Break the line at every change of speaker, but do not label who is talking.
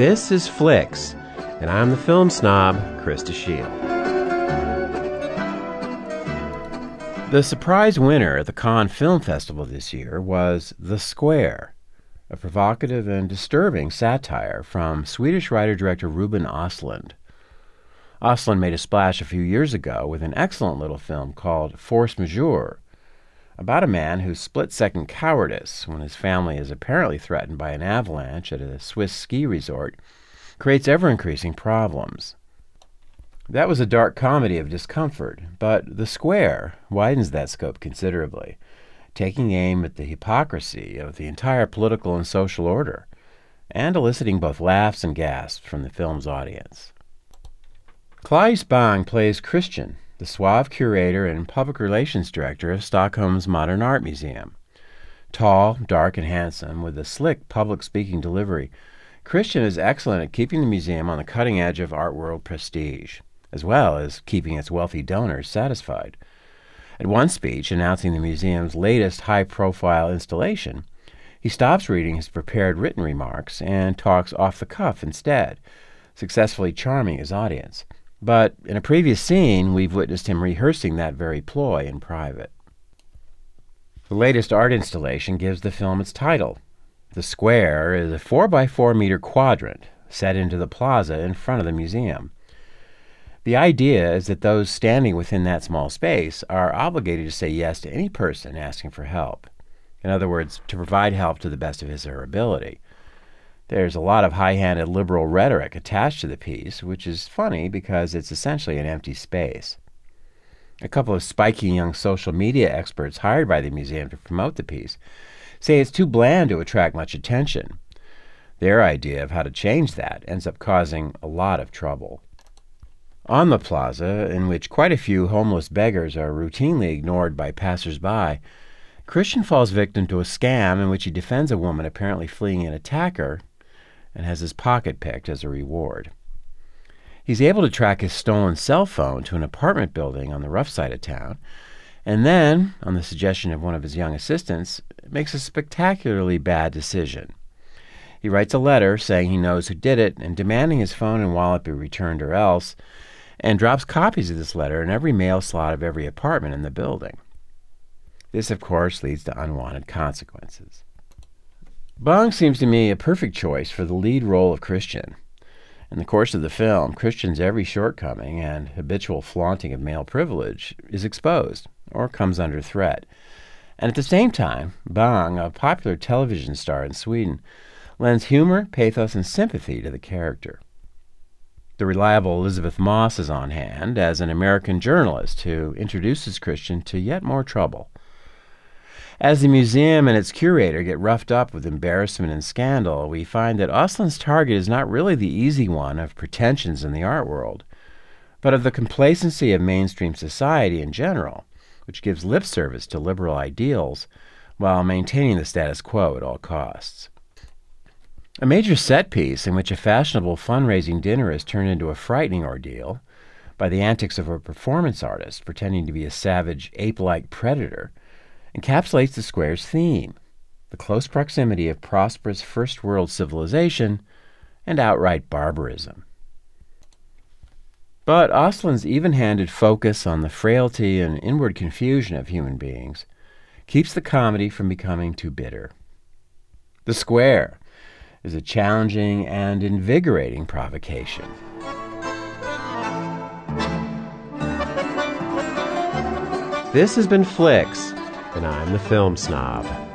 This is Flicks, and I'm the film snob, Krista Shield. The surprise winner at the Cannes Film Festival this year was The Square, a provocative and disturbing satire from Swedish writer director Ruben Ostlund. Ostlund made a splash a few years ago with an excellent little film called Force Majeure, about a man whose split second cowardice when his family is apparently threatened by an avalanche at a Swiss ski resort creates ever increasing problems. That was a dark comedy of discomfort, but The Square widens that scope considerably, taking aim at the hypocrisy of the entire political and social order, and eliciting both laughs and gasps from the film's audience. Claes Bang plays Christian, the suave curator and public relations director of Stockholm's Modern Art Museum. Tall, dark, and handsome, with a slick public speaking delivery, Christian is excellent at keeping the museum on the cutting edge of art world prestige, as well as keeping its wealthy donors satisfied. At one speech announcing the museum's latest high profile installation, he stops reading his prepared written remarks and talks off the cuff instead, successfully charming his audience. But in a previous scene, we've witnessed him rehearsing that very ploy in private. The latest art installation gives the film its title. The square is a 4 by 4 meter quadrant set into the plaza in front of the museum. The idea is that those standing within that small space are obligated to say yes to any person asking for help. In other words, to provide help to the best of his or her ability. There's a lot of high handed liberal rhetoric attached to the piece, which is funny because it's essentially an empty space. A couple of spiky young social media experts hired by the museum to promote the piece say it's too bland to attract much attention. Their idea of how to change that ends up causing a lot of trouble. On the plaza, in which quite a few homeless beggars are routinely ignored by passers-by, Christian falls victim to a scam in which he defends a woman apparently fleeing an attacker and has his pocket picked as a reward. He's able to track his stolen cell phone to an apartment building on the rough side of town, and then, on the suggestion of one of his young assistants, makes a spectacularly bad decision. He writes a letter saying he knows who did it and demanding his phone and wallet be returned or else, and drops copies of this letter in every mail slot of every apartment in the building. This, of course, leads to unwanted consequences. Bang seems to me a perfect choice for the lead role of Christian. In the course of the film, Christian's every shortcoming and habitual flaunting of male privilege is exposed or comes under threat. And at the same time, Bang, a popular television star in Sweden, lends humor, pathos, and sympathy to the character. The reliable Elisabeth Moss is on hand as an American journalist who introduces Christian to yet more trouble. As the museum and its curator get roughed up with embarrassment and scandal, we find that Ostlund's target is not really the easy one of pretensions in the art world, but of the complacency of mainstream society in general, which gives lip service to liberal ideals while maintaining the status quo at all costs. A major set piece in which a fashionable fundraising dinner is turned into a frightening ordeal by the antics of a performance artist pretending to be a savage ape like predator encapsulates the square's theme the close proximity of prosperous first world civilization and outright barbarism. But Ostlund's even handed focus on the frailty and inward confusion of human beings keeps the comedy from becoming too bitter. The Square is a challenging and invigorating provocation. This has been Flicks and I'm the film snob.